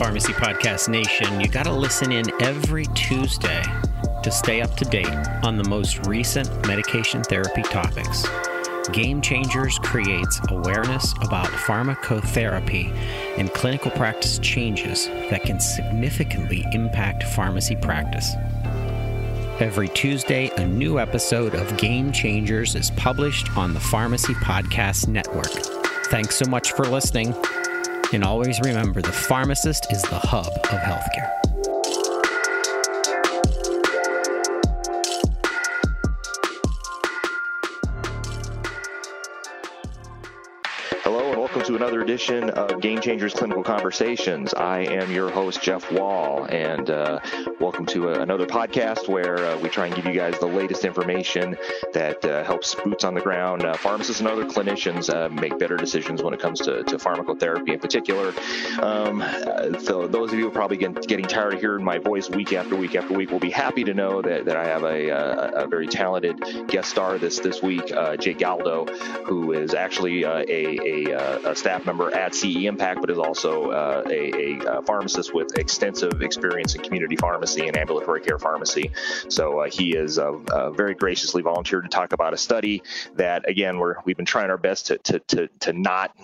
Pharmacy Podcast Nation. You got to listen in every Tuesday to stay up to date on the most recent medication therapy topics. Game Changers creates awareness about pharmacotherapy and clinical practice changes that can significantly impact pharmacy practice. Every Tuesday, a new episode of Game Changers is published on the Pharmacy Podcast Network. Thanks so much for listening. And always remember the pharmacist is the hub of healthcare. To another edition of Game Changers Clinical Conversations. I am your host, Jeff Wall, and uh, welcome to a, another podcast where uh, we try and give you guys the latest information that uh, helps boots on the ground uh, pharmacists and other clinicians uh, make better decisions when it comes to, to pharmacotherapy in particular. Um, so those of you who are probably get, getting tired of hearing my voice week after week after week will be happy to know that, that I have a, a, a very talented guest star this this week, uh, Jake Galdo, who is actually a, a, a staff member at CE Impact, but is also uh, a, a, pharmacist with extensive experience in community pharmacy and ambulatory care pharmacy. So uh, he is uh, uh, very graciously volunteered to talk about a study that, again, we're, we've been trying our best to, to, to, to not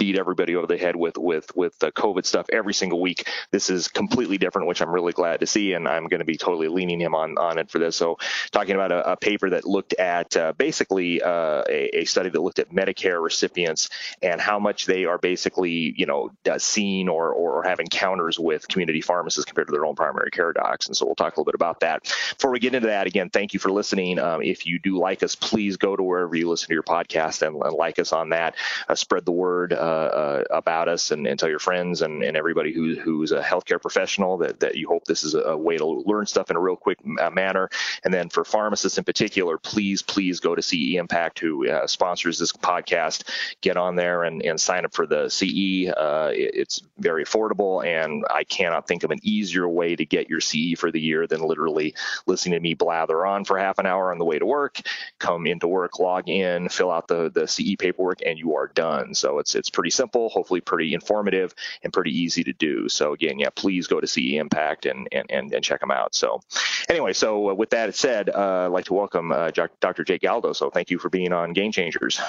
beat everybody over the head with with with the COVID stuff every single week. This is completely different, which I'm really glad to see, and I'm going to be totally leaning him on on it for this. So, talking about a, a paper that looked at uh, basically uh, a, a, study that looked at Medicare recipients and how much they are basically you know uh, seen or or have encounters with community pharmacists compared to their own primary care docs. And so we'll talk a little bit about that. Before we get into that, again, thank you for listening. Um, if you do like us, please go to wherever you listen to your podcast and, and like us on that. Uh, spread the word. Uh, about us and, and, tell your friends and, and everybody who, who's a healthcare professional that, that you hope this is a, way to learn stuff in a real quick uh, manner. And then for pharmacists in particular, please, please go to CE Impact, who uh, sponsors this podcast. Get on there and, and sign up for the CE. Uh, it, it's very affordable, and I cannot think of an easier way to get your CE for the year than literally listening to me blather on for half an hour on the way to work. Come into work, log in, fill out the the CE paperwork, and you are done. So it's it's pretty simple, hopefully pretty informative, and pretty easy to do. So again, yeah, please go to CE Impact and and and, and check them out. So anyway, so uh, with that said, uh, I'd like to welcome uh, Dr. Jake Galdo. So thank you for being on Game Changers.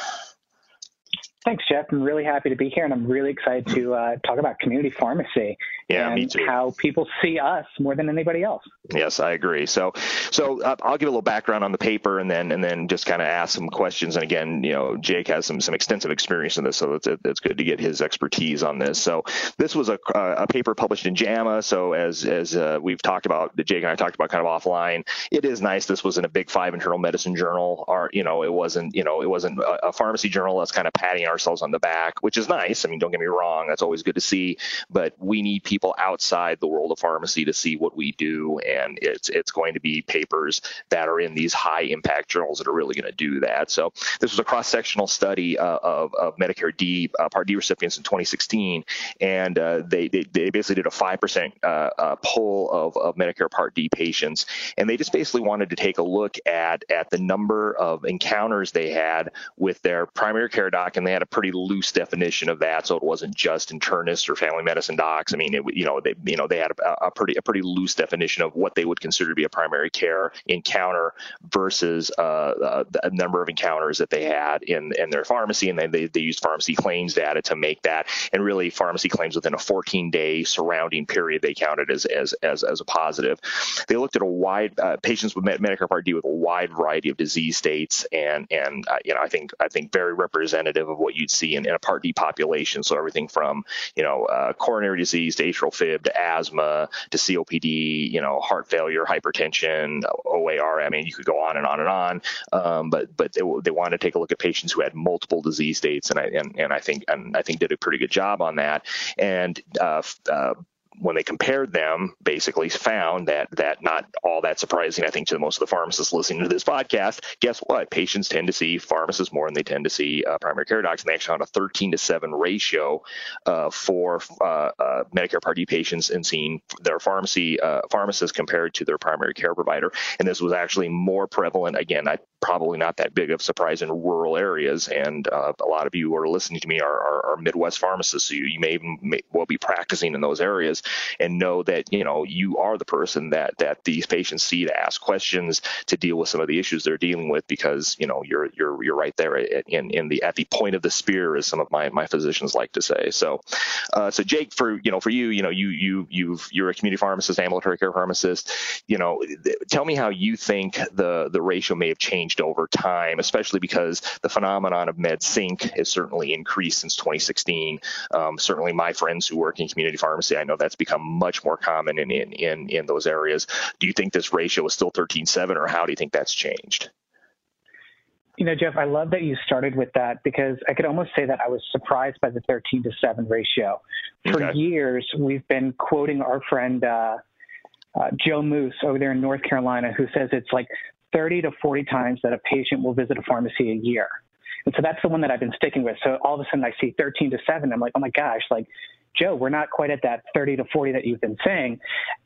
Thanks, Jeff. I'm really happy to be here, and I'm really excited to uh, talk about community pharmacy yeah, and how people see us more than anybody else. Yes, I agree. So, so uh, I'll give a little background on the paper, and then and then just kind of ask some questions. And again, you know, Jake has some some extensive experience in this, so it's it's good to get his expertise on this. So, this was a a paper published in JAMA. So, as as uh, we've talked about, Jake and I talked about kind of offline. It is nice. This was in a big five internal medicine journal. Or you know, it wasn't you know it wasn't a, a pharmacy journal that's kind of patting ourselves on the back, which is nice. I mean, don't get me wrong, that's always good to see. But we need people outside the world of pharmacy to see what we do, and it's it's going to be papers that are in these high impact journals that are really going to do that. So this was a cross sectional study uh, of, of Medicare D uh, Part D recipients in 2016, and uh, they, they, they basically did a five percent uh, uh, poll of, of Medicare Part D patients, and they just basically wanted to take a look at at the number of encounters they had with their primary care doc, and they had a pretty loose definition of that, so it wasn't just internists or family medicine docs. I mean, it, you know, they you know they had a, a, pretty a pretty loose definition of what they would consider to be a primary care encounter versus uh, uh, the number of encounters that they had in in their pharmacy, and they, they they used pharmacy claims data to make that, and really pharmacy claims within a 14 day surrounding period they counted as as as, as a positive. They looked at a wide uh, patients with Medicare Part D with a wide variety of disease states, and and uh, you know I think I think very representative of what you'd see in, in a Part D population. So everything from you know uh, coronary disease to atrial fib to asthma to COPD, you know heart failure, hypertension, OAR. I mean you could go on and on and on. Um, but but they, they wanted to take a look at patients who had multiple disease states, and I and, and I think and I think did a pretty good job on that. And uh, uh, when they compared them, basically found that that not all that surprising, I think, to most of the pharmacists listening to this podcast. Guess what? Patients tend to see pharmacists more than they tend to see uh, primary care docs, and they actually found a 13 to 7 ratio uh, for uh, uh, Medicare Part D patients and seeing their pharmacy uh, pharmacist compared to their primary care provider. And this was actually more prevalent. Again, I probably not that big of a surprise in rural areas. And uh, a lot of you who are listening to me are, are, are Midwest pharmacists, so you, you may, may well be practicing in those areas and know that you know you are the person that that these patients see to ask questions to deal with some of the issues they're dealing with because you know you're you're you're right there in in the at the point of the spear, as some of my my physicians like to say. So, uh, so Jake, for you know for you, you know you you you've you're a community pharmacist, ambulatory care pharmacist. You know, tell me how you think the the ratio may have changed over time, especially because the phenomenon of MedSync has certainly increased since 2016. Um, certainly, my friends who work in community pharmacy, I know that's become much more common in in in, in those areas. Do you think this ratio is still 13.7, or how do you think that's changed? You know, Jeff, I love that you started with that because I could almost say that I was surprised by the 13 to 7 ratio. For okay. years, we've been quoting our friend uh, uh, Joe Moose over there in North Carolina, who says it's like 30 to 40 times that a patient will visit a pharmacy a year. And so that's the one that I've been sticking with. So all of a sudden I see 13 to 7. I'm like, oh my gosh, like, Joe, we're not quite at that 30 to 40 that you've been saying.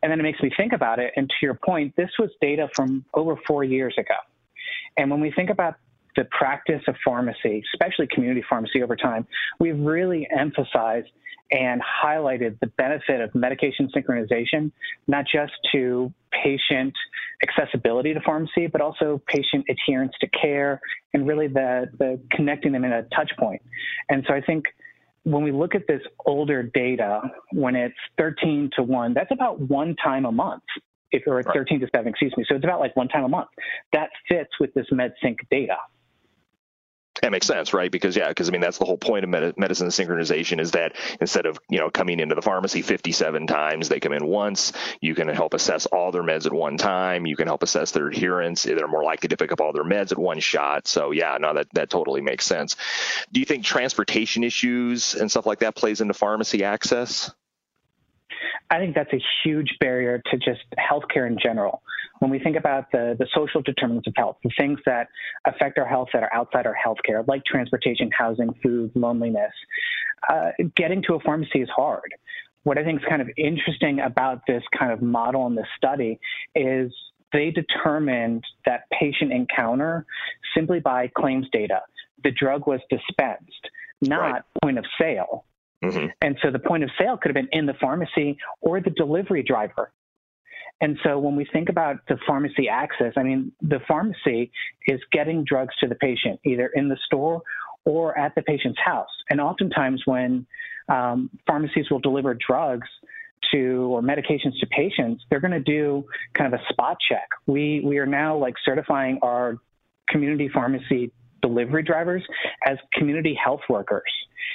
And then it makes me think about it. And to your point, this was data from over four years ago. And when we think about the practice of pharmacy, especially community pharmacy over time, we've really emphasized and highlighted the benefit of medication synchronization, not just to patient accessibility to pharmacy, but also patient adherence to care and really the, the connecting them in a touch point. And so I think when we look at this older data, when it's 13 to 1, that's about one time a month. If or 13 to 7, excuse me. So it's about like one time a month. That fits with this MedSync data. That makes sense, right? Because yeah, because I mean that's the whole point of med- medicine synchronization is that instead of you know coming into the pharmacy 57 times, they come in once. You can help assess all their meds at one time. You can help assess their adherence. They're more likely to pick up all their meds at one shot. So yeah, no, that that totally makes sense. Do you think transportation issues and stuff like that plays into pharmacy access? I think that's a huge barrier to just healthcare in general. When we think about the, the social determinants of health, the things that affect our health that are outside our healthcare, like transportation, housing, food, loneliness, uh, getting to a pharmacy is hard. What I think is kind of interesting about this kind of model in this study is they determined that patient encounter simply by claims data. The drug was dispensed, not right. point of sale. Mm-hmm. And so the point of sale could have been in the pharmacy or the delivery driver. And so when we think about the pharmacy access, I mean, the pharmacy is getting drugs to the patient either in the store or at the patient's house. And oftentimes when um, pharmacies will deliver drugs to or medications to patients, they're going to do kind of a spot check. We we are now like certifying our community pharmacy delivery drivers as community health workers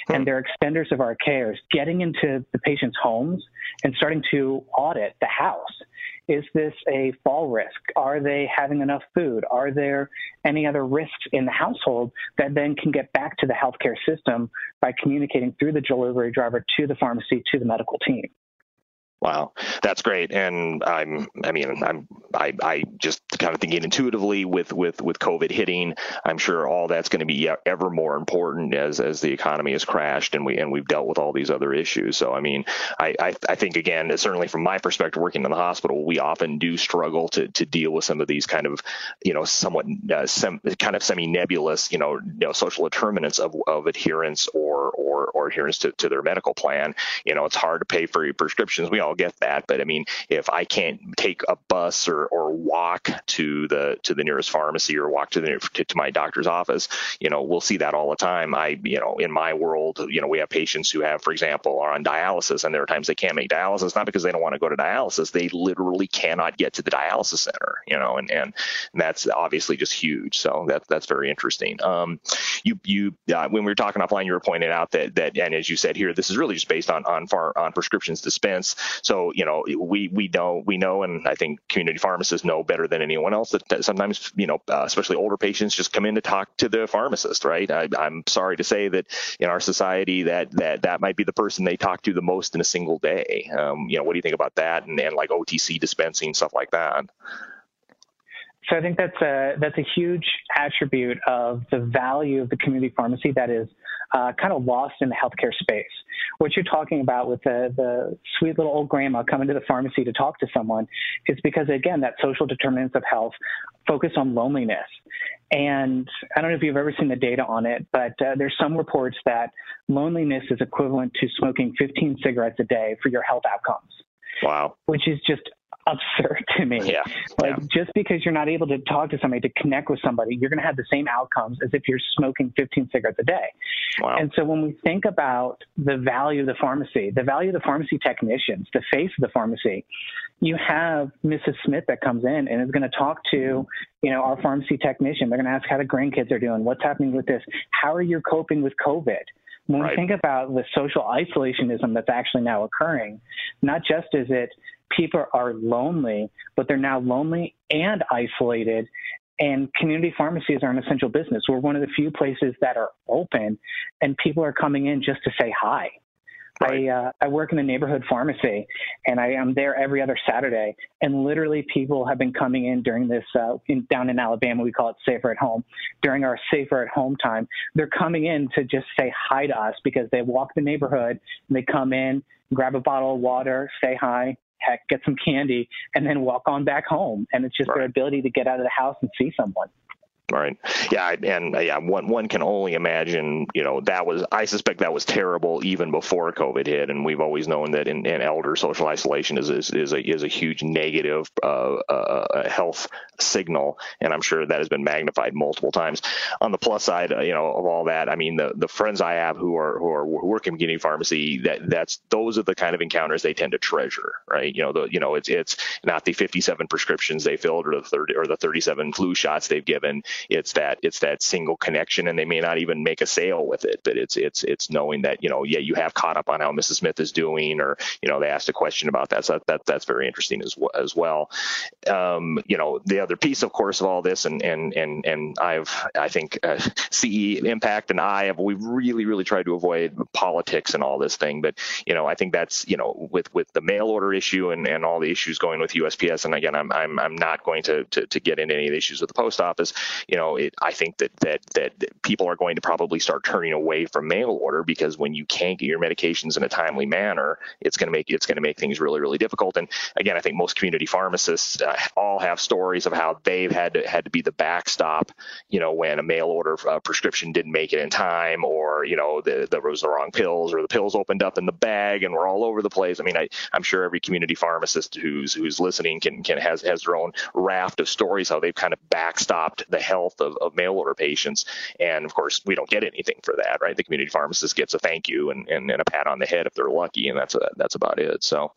hmm. and they're extenders of our cares, getting into the patient's homes and starting to audit the house. Is this a fall risk? Are they having enough food? Are there any other risks in the household that then can get back to the healthcare system by communicating through the delivery driver to the pharmacy to the medical team? Wow, that's great, and I'm, I mean, I'm, I, I just kind of thinking intuitively with with with COVID hitting, I'm sure all that's going to be ever more important as as the economy has crashed and we and we've dealt with all these other issues. So I mean, I I, I think again, certainly from my perspective, working in the hospital, we often do struggle to to deal with some of these kind of, you know, somewhat uh, sem, kind of semi nebulous, you know, you know, social determinants of of adherence or or or adherence to to their medical plan. You know, it's hard to pay for your prescriptions. We all I'll get that. But I mean, if I can't take a bus or, or walk to the to the nearest pharmacy or walk to the to, to my doctor's office, you know, we'll see that all the time. I, you know, in my world, you know, we have patients who have, for example, are on dialysis, and there are times they can't make dialysis, not because they don't want to go to dialysis, they literally cannot get to the dialysis center, you know, and and that's obviously just huge. So that's that's very interesting. Um, you you uh, when we were talking offline, you were pointing out that that, and as you said here, this is really just based on on far on prescriptions dispensed. So, you know, we we know we know, and I think community pharmacists know better than anyone else that, that sometimes, you know, uh, especially older patients just come in to talk to the pharmacist, right? I, am sorry to say that in our society that that that might be the person they talk to the most in a single day. Um, you know, what do you think about that? And, and like OTC dispensing stuff like that. So I think that's a that's a huge attribute of the value of the community pharmacy that is uh, kind of lost in the healthcare space. What you're talking about with the, the sweet little old grandma coming to the pharmacy to talk to someone is because, again, that social determinants of health focus on loneliness. And I don't know if you've ever seen the data on it, but uh, there's some reports that loneliness is equivalent to smoking 15 cigarettes a day for your health outcomes. Wow. Which is just absurd to me. Yeah. Like yeah. just because you're not able to talk to somebody, to connect with somebody, you're going to have the same outcomes as if you're smoking 15 cigarettes a day. Wow. And so when we think about the value of the pharmacy, the value of the pharmacy technicians, the face of the pharmacy, you have Mrs. Smith that comes in and is going to talk to, you know, our pharmacy technician. They're going to ask how the grandkids are doing, what's happening with this, how are you coping with COVID? When right. we think about the social isolationism that's actually now occurring, not just is it people are lonely, but they're now lonely and isolated. And community pharmacies are an essential business. We're one of the few places that are open, and people are coming in just to say hi. Right. I uh, I work in a neighborhood pharmacy, and I am there every other Saturday. And literally, people have been coming in during this uh, in, down in Alabama. We call it Safer at Home. During our Safer at Home time, they're coming in to just say hi to us because they walk the neighborhood and they come in, grab a bottle of water, say hi, heck, get some candy, and then walk on back home. And it's just right. their ability to get out of the house and see someone. Right. Yeah, and uh, yeah, one one can only imagine. You know, that was I suspect that was terrible even before COVID hit, and we've always known that in, in elder social isolation is is, is a is a huge negative uh, uh, health signal, and I'm sure that has been magnified multiple times. On the plus side, uh, you know, of all that, I mean, the the friends I have who are who are who work in community pharmacy, that that's those are the kind of encounters they tend to treasure, right? You know, the you know it's it's not the 57 prescriptions they filled or the 30 or the 37 flu shots they've given it's that it's that single connection, and they may not even make a sale with it, but it's it's it's knowing that you know yeah you have caught up on how Mrs. Smith is doing, or you know they asked a question about that, so that, that that's very interesting as as well. Um, you know the other piece, of course, of all this, and and and and I've I think uh, CE Impact and I have we've really really tried to avoid politics and all this thing, but you know I think that's you know with with the mail order issue and and all the issues going with USPS, and again I'm I'm I'm not going to to, to get into any of the issues with the post office. You know, it, I think that, that that people are going to probably start turning away from mail order because when you can't get your medications in a timely manner, it's going to make it's going to make things really really difficult. And again, I think most community pharmacists uh, all have stories of how they've had to had to be the backstop. You know, when a mail order uh, prescription didn't make it in time, or you know, the, there was the wrong pills, or the pills opened up in the bag and were all over the place. I mean, I, I'm sure every community pharmacist who's who's listening can can has has their own raft of stories how they've kind of backstopped the health of, of mail order patients. And of course, we don't get anything for that, right? The community pharmacist gets a thank you and, and, and a pat on the head if they're lucky, and that's a, that's about it. So,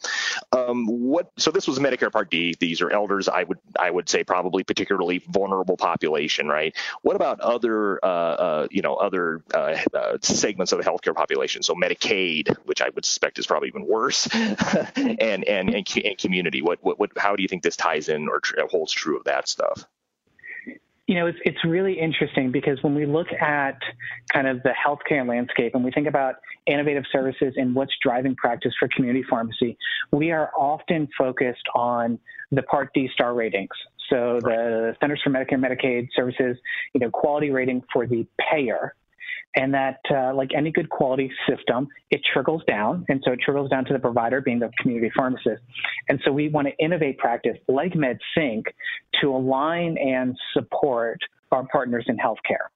um, what? So this was Medicare Part D. These are elders. I would I would say probably particularly vulnerable population, right? What about other uh, uh, you know other uh, uh segments of the healthcare population? So Medicaid, which I would suspect is probably even worse, and, and and and community. What, what what how do you think this ties in or tr- holds true of that stuff? You know, it's, it's really interesting because when we look at kind of the healthcare landscape and we think about innovative services and what's driving practice for community pharmacy, we are often focused on the Part D star ratings. So the Centers for Medicare and Medicaid Services, you know, quality rating for the payer and that uh, like any good quality system it trickles down and so it trickles down to the provider being the community pharmacist and so we want to innovate practice like medsync to align and support our partners in healthcare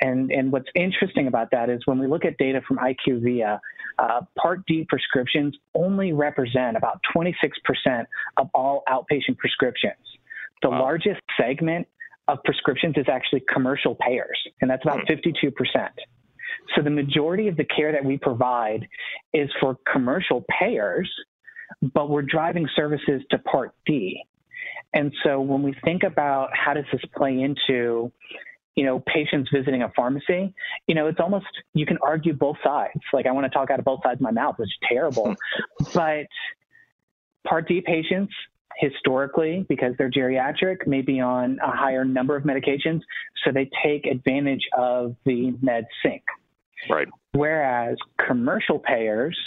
and, and what's interesting about that is when we look at data from IQVIA, uh, Part D prescriptions only represent about 26% of all outpatient prescriptions. The wow. largest segment of prescriptions is actually commercial payers, and that's about 52%. Hmm. So the majority of the care that we provide is for commercial payers, but we're driving services to Part D. And so when we think about how does this play into, you know, patients visiting a pharmacy, you know, it's almost you can argue both sides. Like I want to talk out of both sides of my mouth, which is terrible. but Part D patients, historically, because they're geriatric, may be on a higher number of medications, so they take advantage of the med sync. Right. Whereas commercial payers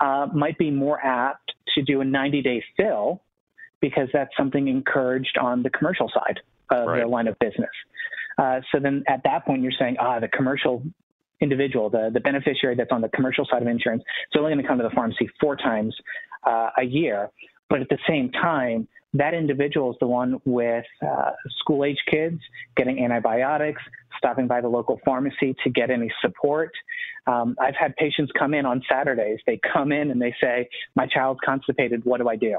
uh, might be more apt to do a 90 day fill because that's something encouraged on the commercial side of right. their line of business. Uh, so then at that point, you're saying, ah, the commercial individual, the, the beneficiary that's on the commercial side of insurance, is only going to come to the pharmacy four times uh, a year. But at the same time, that individual is the one with uh, school age kids getting antibiotics, stopping by the local pharmacy to get any support. Um, I've had patients come in on Saturdays. They come in and they say, My child's constipated. What do I do?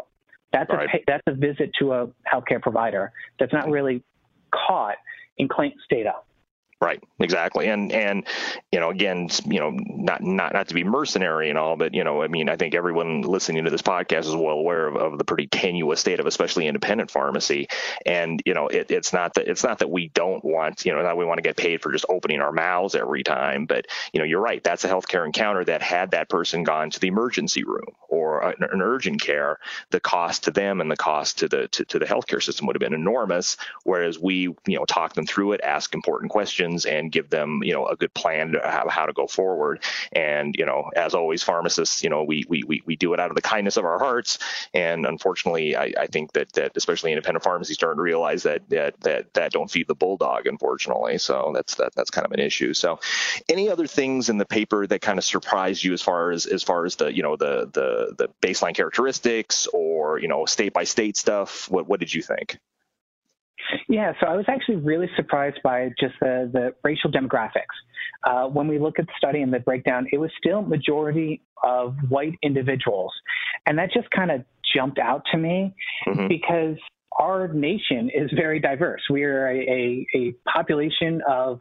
That's, right. a, that's a visit to a healthcare provider that's not really caught in claims data. Right, exactly, and and you know, again, you know, not not not to be mercenary and all, but you know, I mean, I think everyone listening to this podcast is well aware of, of the pretty tenuous state of especially independent pharmacy, and you know, it, it's not that it's not that we don't want, you know, that we want to get paid for just opening our mouths every time, but you know, you're right, that's a healthcare encounter that had that person gone to the emergency room or an, an urgent care, the cost to them and the cost to the to, to the healthcare system would have been enormous, whereas we, you know, talk them through it, ask important questions and give them, you know, a good plan to how, to go forward. And, you know, as always, pharmacists, you know, we, we, we, we do it out of the kindness of our hearts. And unfortunately, I, I think that, that especially independent pharmacies starting to realize that, that, that, that don't feed the bulldog, unfortunately. So that's, that, that's kind of an issue. So any other things in the paper that kind of surprised you as far as, as far as the, you know, the, the, the baseline characteristics or, you know, state by state stuff? What, what did you think? Yeah, so I was actually really surprised by just the, the racial demographics. Uh, when we look at the study and the breakdown, it was still majority of white individuals. And that just kind of jumped out to me mm-hmm. because our nation is very diverse. We are a, a, a population of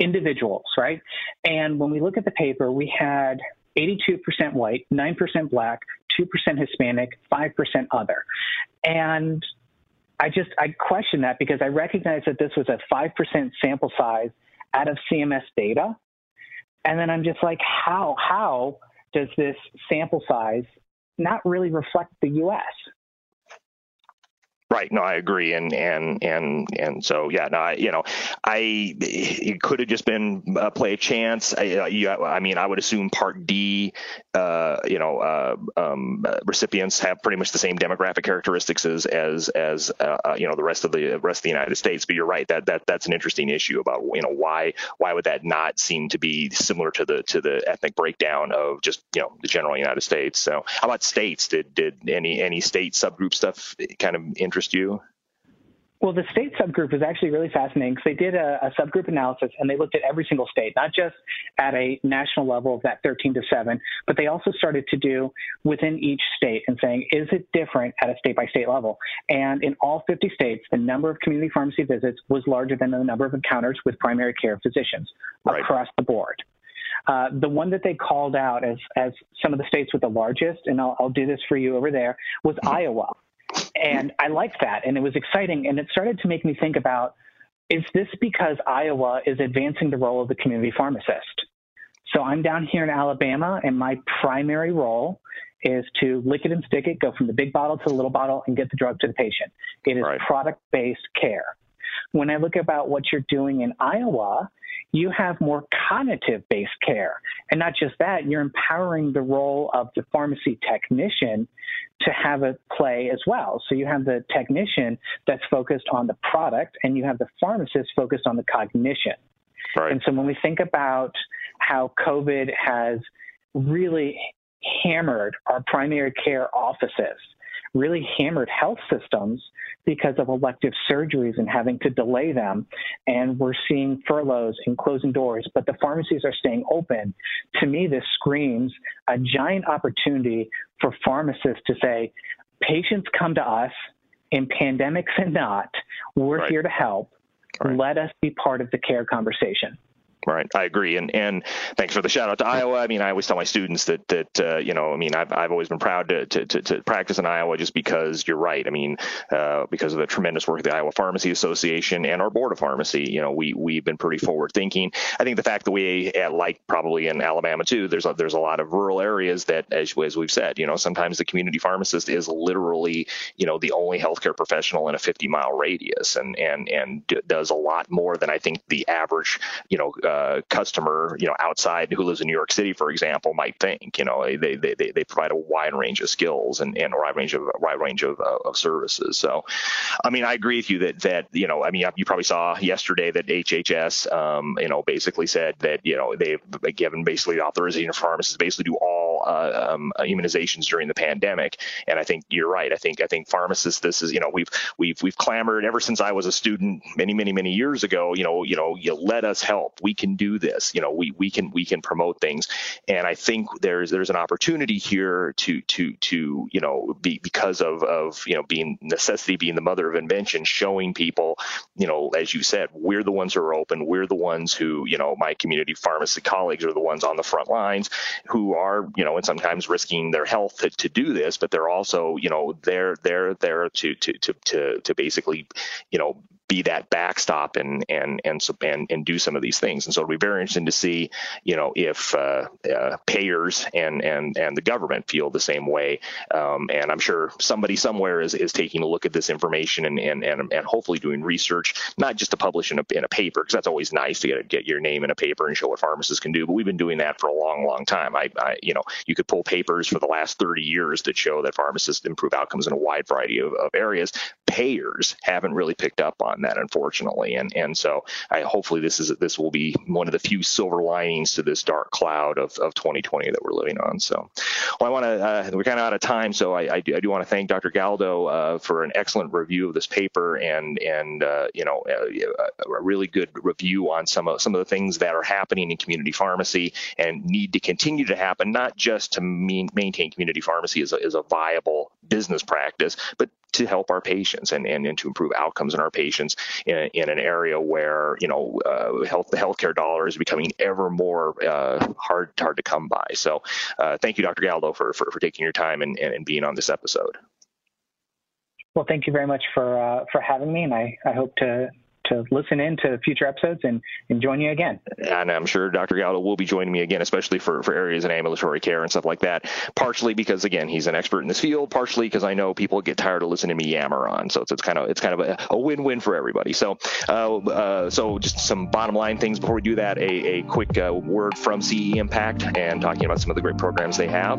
individuals, right? And when we look at the paper, we had 82% white, 9% black, 2% Hispanic, 5% other. And I just I question that because I recognize that this was a five percent sample size out of CMS data, and then I'm just like, how how does this sample size not really reflect the U.S. Right. No, I agree. And and and and so yeah. No, I, you know, I it could have just been uh, play a chance. I, uh, I mean, I would assume Part D, uh, you know, uh, um, recipients have pretty much the same demographic characteristics as as as uh, you know the rest of the rest of the United States. But you're right. That that that's an interesting issue about you know why why would that not seem to be similar to the to the ethnic breakdown of just you know the general United States. So how about states? Did did any any state subgroup stuff kind of interest interest you? Well, the state subgroup is actually really fascinating because they did a, a, subgroup analysis and they looked at every single state, not just at a national level of that 13 to 7, but they also started to do within each state and saying, is it different at a state by state level? And in all 50 states, the number of community pharmacy visits was larger than the number of encounters with primary care physicians right. across the board. Uh, the one that they called out as, as some of the states with the largest, and I'll, I'll do this for you over there, was mm-hmm. Iowa. And I liked that, and it was exciting. And it started to make me think about is this because Iowa is advancing the role of the community pharmacist? So I'm down here in Alabama, and my primary role is to lick it and stick it, go from the big bottle to the little bottle, and get the drug to the patient. It is right. product based care. When I look about what you're doing in Iowa, you have more cognitive based care. And not just that, you're empowering the role of the pharmacy technician to have a play as well. So you have the technician that's focused on the product and you have the pharmacist focused on the cognition. Right. And so when we think about how COVID has really hammered our primary care offices, really hammered health systems because of elective surgeries and having to delay them. And we're seeing furloughs and closing doors, but the pharmacies are staying open. To me, this screams a giant opportunity for pharmacists to say, patients come to us in pandemics and not. We're right. here to help. Right. Let us be part of the care conversation. Right, I agree, and and thanks for the shout out to Iowa. I mean, I always tell my students that that uh, you know, I mean, I've I've always been proud to, to, to, to practice in Iowa just because you're right. I mean, uh, because of the tremendous work of the Iowa Pharmacy Association and our Board of Pharmacy, you know, we we've been pretty forward thinking. I think the fact that we, uh, like probably in Alabama too, there's a, there's a lot of rural areas that, as as we've said, you know, sometimes the community pharmacist is literally, you know, the only healthcare professional in a 50 mile radius, and and and does a lot more than I think the average, you know customer, you know, outside who lives in New York City, for example, might think. You know, they they, they, provide a wide range of skills and, and a wide range of wide range of, uh, of services. So, I mean, I agree with you that that you know, I mean, you probably saw yesterday that HHS, um, you know, basically said that you know they've given basically authorization for pharmacists basically do all uh, um, immunizations during the pandemic. And I think you're right. I think I think pharmacists, this is you know, we've we've we've clamored ever since I was a student many many many years ago. You know, you know, you let us help. We can do this. You know, we we can we can promote things, and I think there's there's an opportunity here to to to you know be because of of you know being necessity being the mother of invention, showing people, you know, as you said, we're the ones who are open. We're the ones who you know my community pharmacy colleagues are the ones on the front lines who are you know and sometimes risking their health to, to do this, but they're also you know they're they're there to to to to to basically you know be that backstop and and and and and do some of these things. And so it'll be very interesting to see, you know, if uh, uh, payers and and and the government feel the same way. Um, and I'm sure somebody somewhere is, is taking a look at this information and and and, and hopefully doing research, not just to publish in a in a paper, because that's always nice to get get your name in a paper and show what pharmacists can do. But we've been doing that for a long, long time. I, I you know, you could pull papers for the last 30 years that show that pharmacists improve outcomes in a wide variety of, of areas. Payers haven't really picked up on that, unfortunately. And and so I hopefully this is this will be one of the few silver linings to this dark cloud of, of 2020 that we're living on. So, well, I want to uh, we're kind of out of time, so I, I do, I do want to thank Dr. Galdo uh, for an excellent review of this paper and and uh, you know a, a, really good review on some of some of the things that are happening in community pharmacy and need to continue to happen, not just to mean, maintain community pharmacy as a, as a viable business practice, but to help our patients and, and, and to improve outcomes in our patients in, in an area where you know uh, health the healthcare dollar is becoming ever more uh, hard hard to come by. So uh, thank you, Dr. Galdo, for, for, for taking your time and, and, and being on this episode. Well, thank you very much for uh, for having me, and I, I hope to to listen in to future episodes and, and join you again. And I'm sure Dr. Galdo will be joining me again, especially for, for areas in ambulatory care and stuff like that. Partially because again he's an expert in this field, partially because I know people get tired of listening to me yammer on. So it's, it's kind of it's kind of a, a win-win for everybody. So uh, uh, so just some bottom line things before we do that. A, a quick uh, word from CE Impact and talking about some of the great programs they have.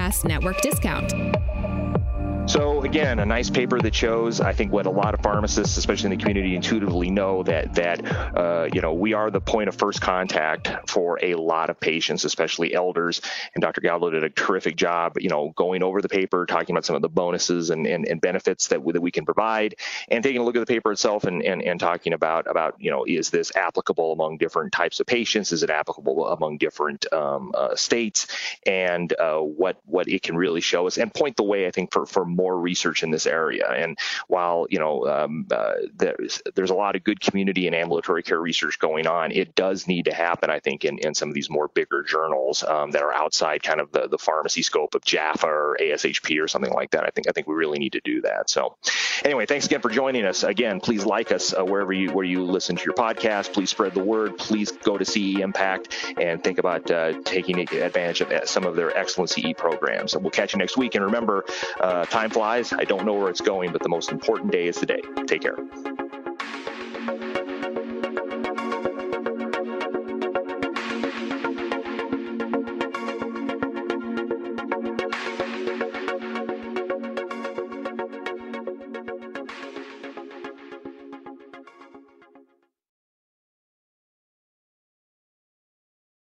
Network discount. So again, a nice paper that shows, I think, what a lot of pharmacists, especially in the community, intuitively know that that uh, you know we are the point of first contact for a lot of patients, especially elders. And Dr. Galdo did a terrific job, you know, going over the paper, talking about some of the bonuses and, and, and benefits that we, that we can provide, and taking a look at the paper itself and, and, and talking about about you know is this applicable among different types of patients? Is it applicable among different um, uh, states? And uh, what what it can really show us and point the way, I think, for for more research in this area. And while you know um, uh, there's there's a lot of good community and ambulatory care research going on, it does need to happen. I think in, in some of these more bigger journals um, that are outside kind of the, the pharmacy scope of JAPHA or ASHP or something like that. I think I think we really need to do that. So anyway, thanks again for joining us. Again, please like us uh, wherever you where you listen to your podcast. Please spread the word. Please go to CE Impact and think about uh, taking advantage of some of their excellent CE programs. And we'll catch you next week. And remember, uh, time flies. I don't know where it's going, but the most important day is today. Take care.